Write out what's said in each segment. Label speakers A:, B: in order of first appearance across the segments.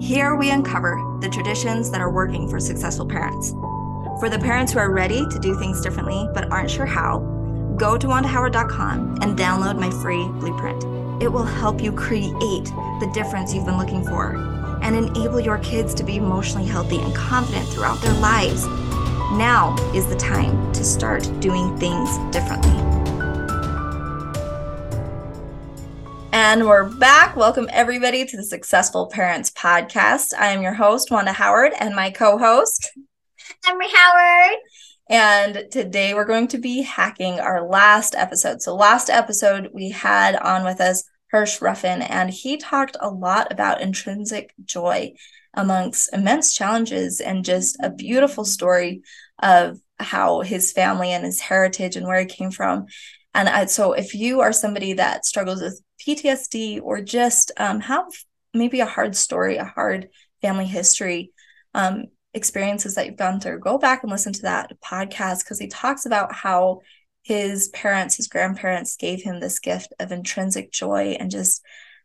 A: Here we uncover the traditions that are working for successful parents. For the parents who are ready to do things differently but aren't sure how, go to wandahoward.com and download my free blueprint. It will help you create the difference you've been looking for and enable your kids to be emotionally healthy and confident throughout their lives. Now is the time to start doing things differently. And we're back. Welcome, everybody, to the Successful Parents Podcast. I am your host, Wanda Howard, and my co host,
B: Emery Howard.
A: And today we're going to be hacking our last episode. So, last episode, we had on with us Hirsch Ruffin, and he talked a lot about intrinsic joy amongst immense challenges and just a beautiful story of how his family and his heritage and where he came from. And I, so, if you are somebody that struggles with PTSD or just um, have maybe a hard story, a hard family history, um, experiences that you've gone through, go back and listen to that podcast because he talks about how his parents, his grandparents gave him this gift of intrinsic joy and just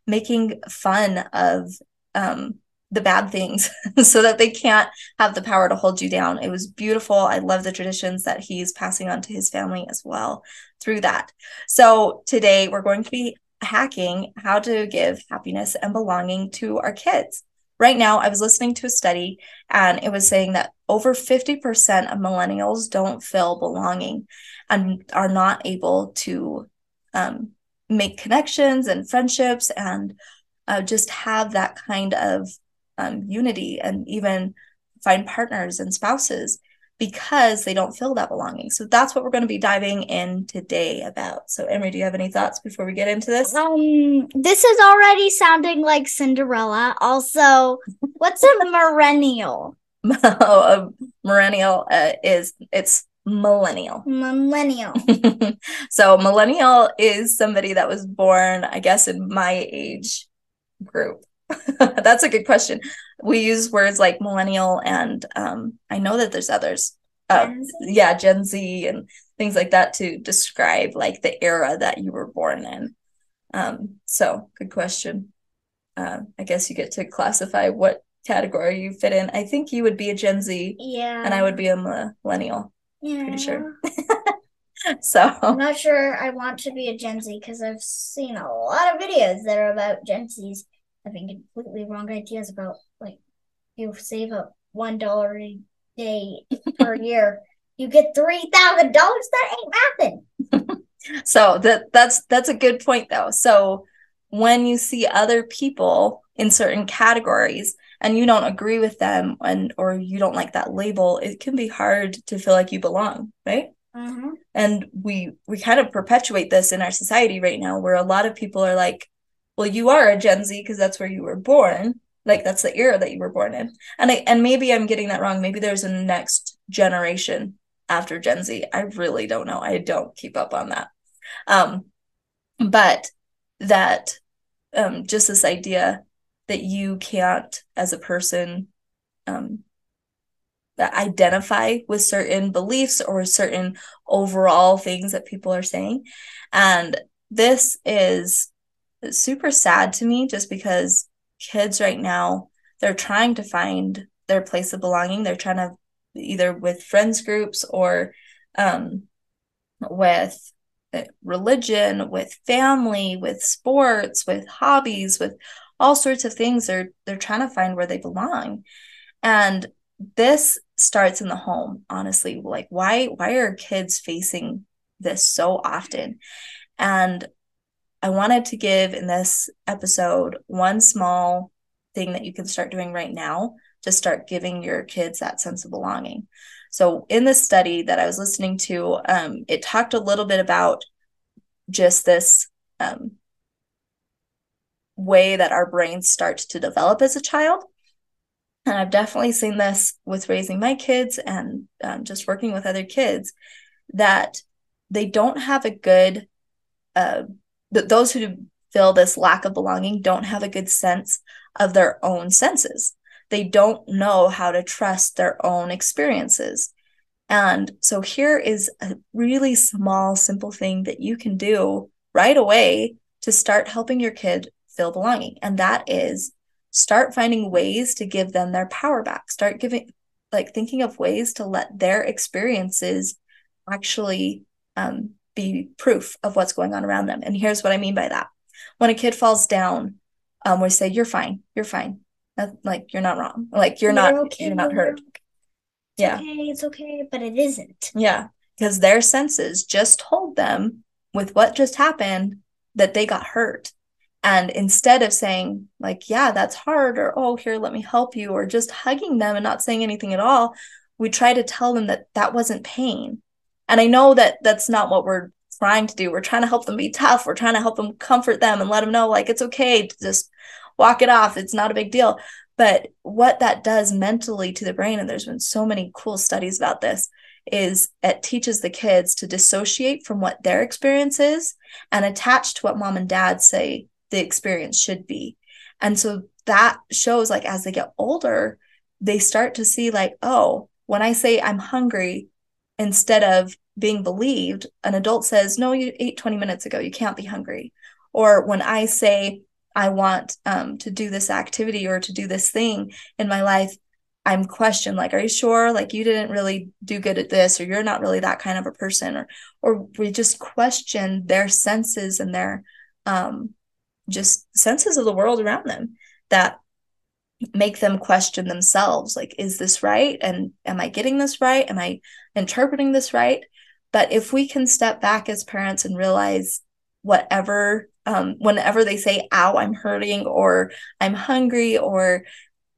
A: making fun of um, the bad things so that they can't have the power to hold you down. It was beautiful. I love the traditions that he's passing on to his family as well through that. So today we're going to be hacking how to give happiness and belonging to our kids. Right now, I was listening to a study and it was saying that over 50% of millennials don't feel belonging and are not able to um, make connections and friendships and uh, just have that kind of um, unity and even find partners and spouses because they don't feel that belonging. So that's what we're going to be diving in today about. So Emery, do you have any thoughts before we get into this?
B: Um, this is already sounding like Cinderella. Also, what's a millennial?
A: oh, a millennial uh, is it's millennial.
B: Millennial.
A: so millennial is somebody that was born, I guess, in my age group. That's a good question. We use words like millennial, and um, I know that there's others. Uh, Gen yeah, Gen Z and things like that to describe like the era that you were born in. Um, so, good question. Uh, I guess you get to classify what category you fit in. I think you would be a Gen
B: Z. Yeah.
A: And I would be a millennial.
B: Yeah.
A: Pretty sure. so
B: I'm not sure I want to be a Gen Z because I've seen a lot of videos that are about Gen Z's having completely wrong ideas about like you save up one dollar a day per year, you get three thousand dollars. That ain't
A: nothing. so that that's that's a good point though. So when you see other people in certain categories and you don't agree with them and or you don't like that label, it can be hard to feel like you belong, right?
B: Mm-hmm.
A: And we we kind of perpetuate this in our society right now, where a lot of people are like, well, you are a Gen Z because that's where you were born. Like that's the era that you were born in. And I and maybe I'm getting that wrong. Maybe there's a next generation after Gen Z. I really don't know. I don't keep up on that. Um, but that um, just this idea that you can't, as a person, um, identify with certain beliefs or certain overall things that people are saying. And this is super sad to me just because kids right now they're trying to find their place of belonging. They're trying to either with friends groups or um, with uh, religion with family with sports with hobbies with all sorts of things. They're they're trying to find where they belong. And this starts in the home honestly. Like why why are kids facing this so often? And I wanted to give in this episode one small thing that you can start doing right now to start giving your kids that sense of belonging. So, in this study that I was listening to, um, it talked a little bit about just this um, way that our brains start to develop as a child. And I've definitely seen this with raising my kids and um, just working with other kids that they don't have a good uh, those who feel this lack of belonging don't have a good sense of their own senses. They don't know how to trust their own experiences. And so here is a really small, simple thing that you can do right away to start helping your kid feel belonging. And that is start finding ways to give them their power back. Start giving, like, thinking of ways to let their experiences actually um, be proof of what's going on around them. And here's what I mean by that. When a kid falls down, um, we say, "You're fine. You're fine. That, like you're not wrong. Like you're, you're not. Okay, you're not hurt."
B: yeah. Okay, it's okay, but it isn't.
A: Yeah, because their senses just told them with what just happened that they got hurt. And instead of saying, like, yeah, that's hard, or oh, here, let me help you, or just hugging them and not saying anything at all, we try to tell them that that wasn't pain. And I know that that's not what we're trying to do. We're trying to help them be tough. We're trying to help them comfort them and let them know, like, it's okay to just walk it off. It's not a big deal. But what that does mentally to the brain, and there's been so many cool studies about this, is it teaches the kids to dissociate from what their experience is and attach to what mom and dad say the experience should be. And so that shows like as they get older, they start to see like, oh, when I say I'm hungry, instead of being believed, an adult says, no, you ate 20 minutes ago. You can't be hungry. Or when I say I want um, to do this activity or to do this thing in my life, I'm questioned like, are you sure? Like you didn't really do good at this, or you're not really that kind of a person, or or we just question their senses and their um just senses of the world around them that make them question themselves like is this right and am i getting this right am i interpreting this right but if we can step back as parents and realize whatever um, whenever they say ow i'm hurting or i'm hungry or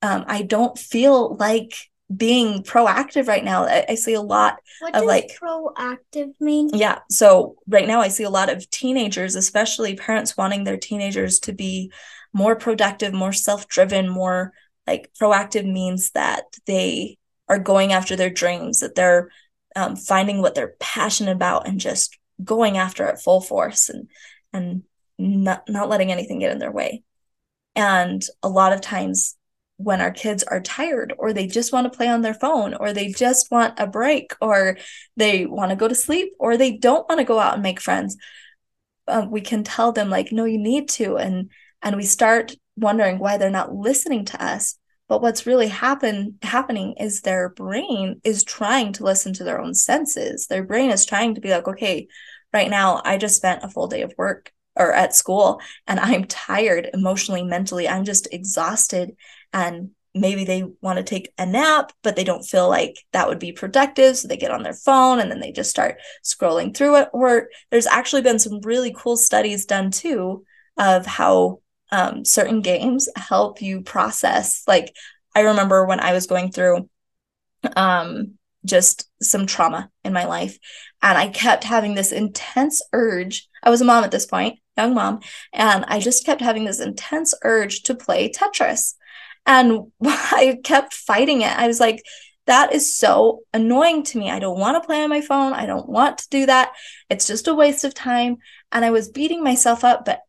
A: um, I don't feel like being proactive right now. I, I see a lot
B: what
A: of like
B: proactive mean.
A: Yeah. So right now I see a lot of teenagers, especially parents wanting their teenagers to be more productive, more self-driven, more like proactive means that they are going after their dreams, that they're um, finding what they're passionate about and just going after it full force and and not not letting anything get in their way. And a lot of times when our kids are tired or they just want to play on their phone or they just want a break or they want to go to sleep or they don't want to go out and make friends uh, we can tell them like no you need to and and we start wondering why they're not listening to us but what's really happen happening is their brain is trying to listen to their own senses. Their brain is trying to be like okay right now i just spent a full day of work or at school and i'm tired emotionally mentally. I'm just exhausted and maybe they want to take a nap but they don't feel like that would be productive. So they get on their phone and then they just start scrolling through it or there's actually been some really cool studies done too of how um, certain games help you process like i remember when i was going through um, just some trauma in my life and i kept having this intense urge i was a mom at this point young mom and i just kept having this intense urge to play tetris and I kept fighting it. I was like, that is so annoying to me. I don't want to play on my phone. I don't want to do that. It's just a waste of time. And I was beating myself up, but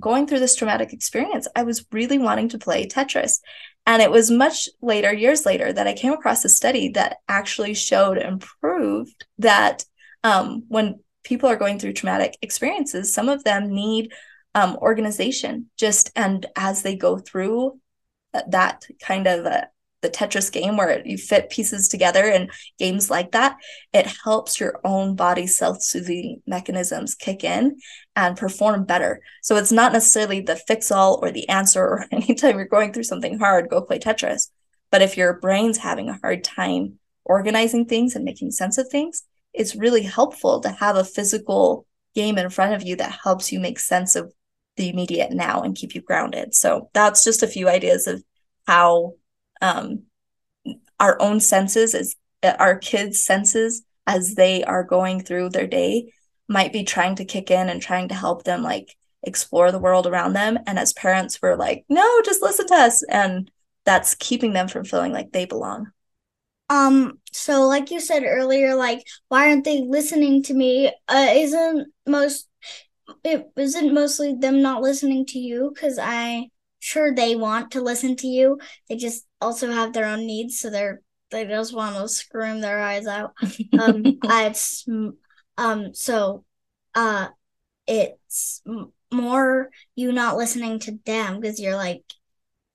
A: going through this traumatic experience, I was really wanting to play Tetris. And it was much later, years later, that I came across a study that actually showed and proved that um, when people are going through traumatic experiences, some of them need um, organization just and as they go through that kind of uh, the Tetris game where you fit pieces together and games like that, it helps your own body self soothing mechanisms kick in and perform better. So it's not necessarily the fix all or the answer, or anytime you're going through something hard, go play Tetris. But if your brain's having a hard time organizing things and making sense of things, it's really helpful to have a physical game in front of you that helps you make sense of the immediate now and keep you grounded. So that's just a few ideas of how um, our own senses as our kids' senses as they are going through their day might be trying to kick in and trying to help them like explore the world around them. And as parents, we're like, no, just listen to us. And that's keeping them from feeling like they belong.
B: Um, so like you said earlier, like, why aren't they listening to me? Uh, isn't most it isn't mostly them not listening to you because I sure they want to listen to you. They just also have their own needs, so they're they just want to scream their eyes out. Um, it's um so uh it's more you not listening to them because you're like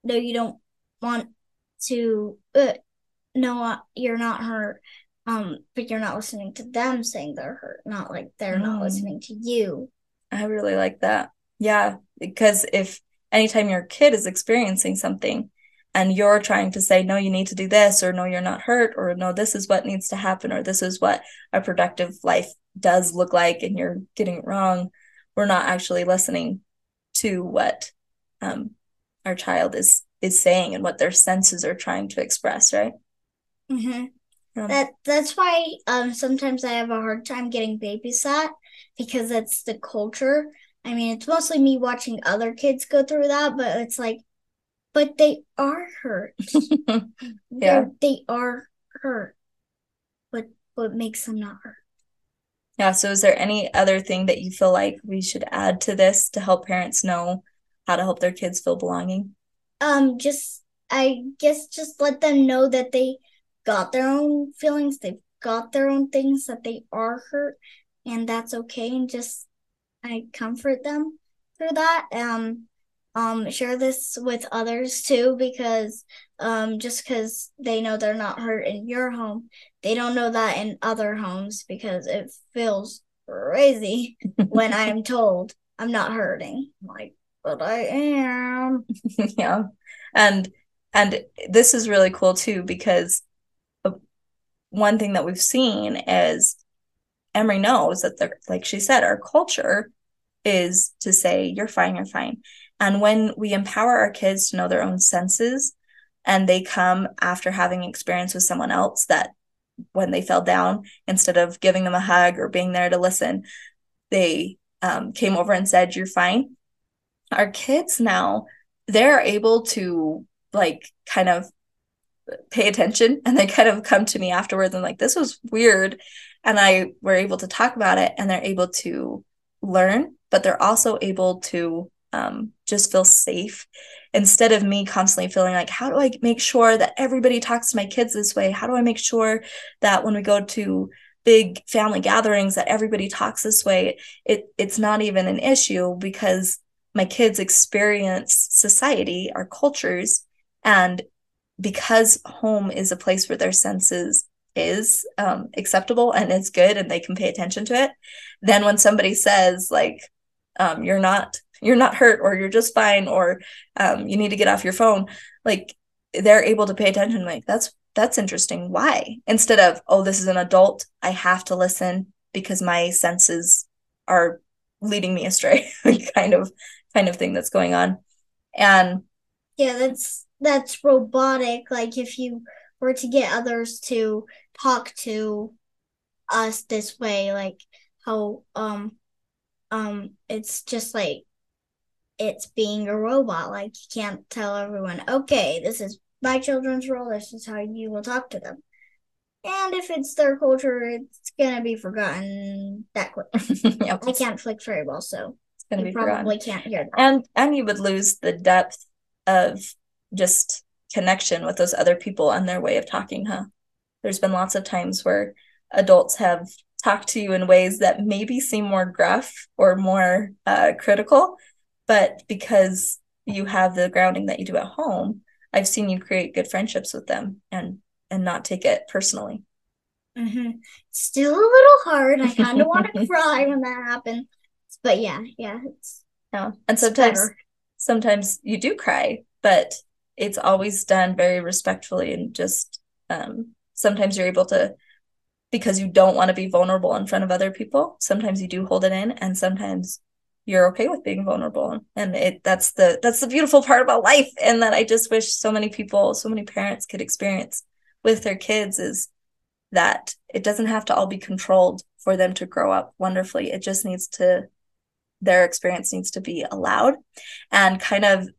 B: no, you don't want to. Uh, no, uh, you're not hurt. Um, but you're not listening to them saying they're hurt. Not like they're mm. not listening to you.
A: I really like that. Yeah, because if anytime your kid is experiencing something and you're trying to say no you need to do this or no you're not hurt or no this is what needs to happen or this is what a productive life does look like and you're getting it wrong we're not actually listening to what um, our child is is saying and what their senses are trying to express right
B: mm-hmm. Um, that that's why um sometimes I have a hard time getting babysat because that's the culture. I mean, it's mostly me watching other kids go through that, but it's like but they are hurt. yeah. they are hurt. But what makes them not hurt?
A: Yeah. So, is there any other thing that you feel like we should add to this to help parents know how to help their kids feel belonging?
B: Um, just I guess just let them know that they got their own feelings. They've got their own things that they are hurt, and that's okay. And just I comfort them through that. Um, um share this with others too because um just because they know they're not hurt in your home they don't know that in other homes because it feels crazy when i am told i'm not hurting I'm like but i am
A: yeah and and this is really cool too because one thing that we've seen is emery knows that the like she said our culture is to say you're fine you're fine and when we empower our kids to know their own senses and they come after having experience with someone else that when they fell down, instead of giving them a hug or being there to listen, they um, came over and said, You're fine. Our kids now, they're able to like kind of pay attention and they kind of come to me afterwards and like this was weird and i were able to talk about it and they're able to learn but they're also able to um, just feel safe. Instead of me constantly feeling like how do i make sure that everybody talks to my kids this way? How do i make sure that when we go to big family gatherings that everybody talks this way? It it's not even an issue because my kids experience society our cultures and because home is a place where their senses is um, acceptable and it's good and they can pay attention to it then when somebody says like um, you're not you're not hurt or you're just fine or um, you need to get off your phone like they're able to pay attention like that's that's interesting. Why? Instead of oh this is an adult. I have to listen because my senses are leading me astray kind of kind of thing that's going on. And
B: yeah that's that's robotic. Like if you were to get others to talk to us this way like how um um it's just like it's being a robot. Like you can't tell everyone, okay, this is my children's role. This is how you will talk to them. And if it's their culture, it's gonna be forgotten that quick. yep. I can't flick very well, so it's gonna be probably forgotten. can't hear that.
A: And and you would lose the depth of just connection with those other people and their way of talking, huh? There's been lots of times where adults have talked to you in ways that maybe seem more gruff or more uh, critical, but because you have the grounding that you do at home i've seen you create good friendships with them and and not take it personally
B: mm-hmm. still a little hard i kind of want to cry when that happens but yeah yeah it's
A: yeah and sometimes sometimes you do cry but it's always done very respectfully and just um, sometimes you're able to because you don't want to be vulnerable in front of other people sometimes you do hold it in and sometimes you're okay with being vulnerable. And it that's the that's the beautiful part about life and that i just wish so many people so many parents could experience with their kids is that it doesn't have to all be controlled for them to grow up wonderfully. It just needs to their experience needs to be allowed and kind of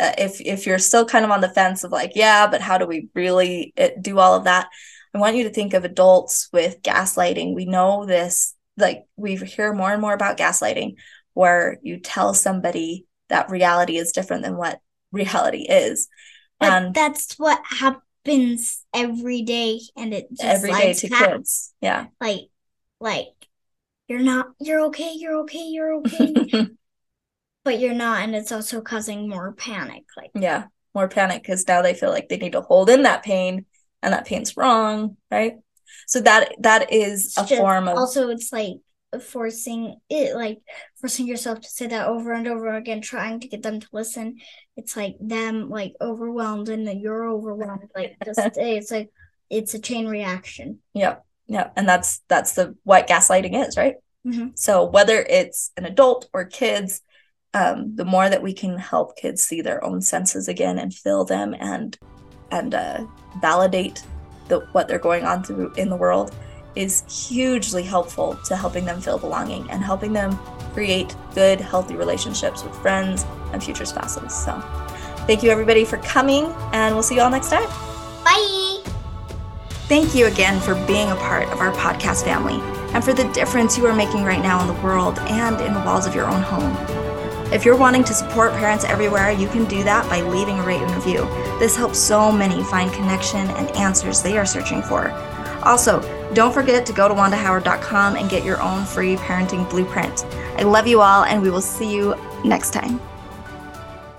A: uh, if if you're still kind of on the fence of like yeah but how do we really uh, do all of that i want you to think of adults with gaslighting we know this like we hear more and more about gaslighting where you tell somebody that reality is different than what reality is.
B: But and that's what happens every day and it just
A: every day to kids. Yeah.
B: Like like you're not you're okay, you're okay, you're okay. But you're not and it's also causing more panic. Like
A: Yeah. more panic because now they feel like they need to hold in that pain and that pain's wrong, right? So that that is a
B: Just-
A: form of
B: also it's like forcing it like forcing yourself to say that over and over again trying to get them to listen it's like them like overwhelmed and then you're overwhelmed like just it's like it's a chain reaction
A: Yep. Yep. And that's that's the what gaslighting is, right?
B: Mhm.
A: So whether it's an adult or kids, um, the more that we can help kids see their own senses again and feel them and and uh, validate the what they're going on through in the world is hugely helpful to helping them feel belonging and helping them create good, healthy relationships with friends and future spouses. So thank you everybody for coming and we'll see you all next time.
B: bye
A: Thank you again for being a part of our podcast family and for the difference you are making right now in the world and in the walls of your own home. If you're wanting to support parents everywhere, you can do that by leaving a rate and review. This helps so many find connection and answers they are searching for. Also, don't forget to go to wandahoward.com and get your own free parenting blueprint. I love you all, and we will see you next time.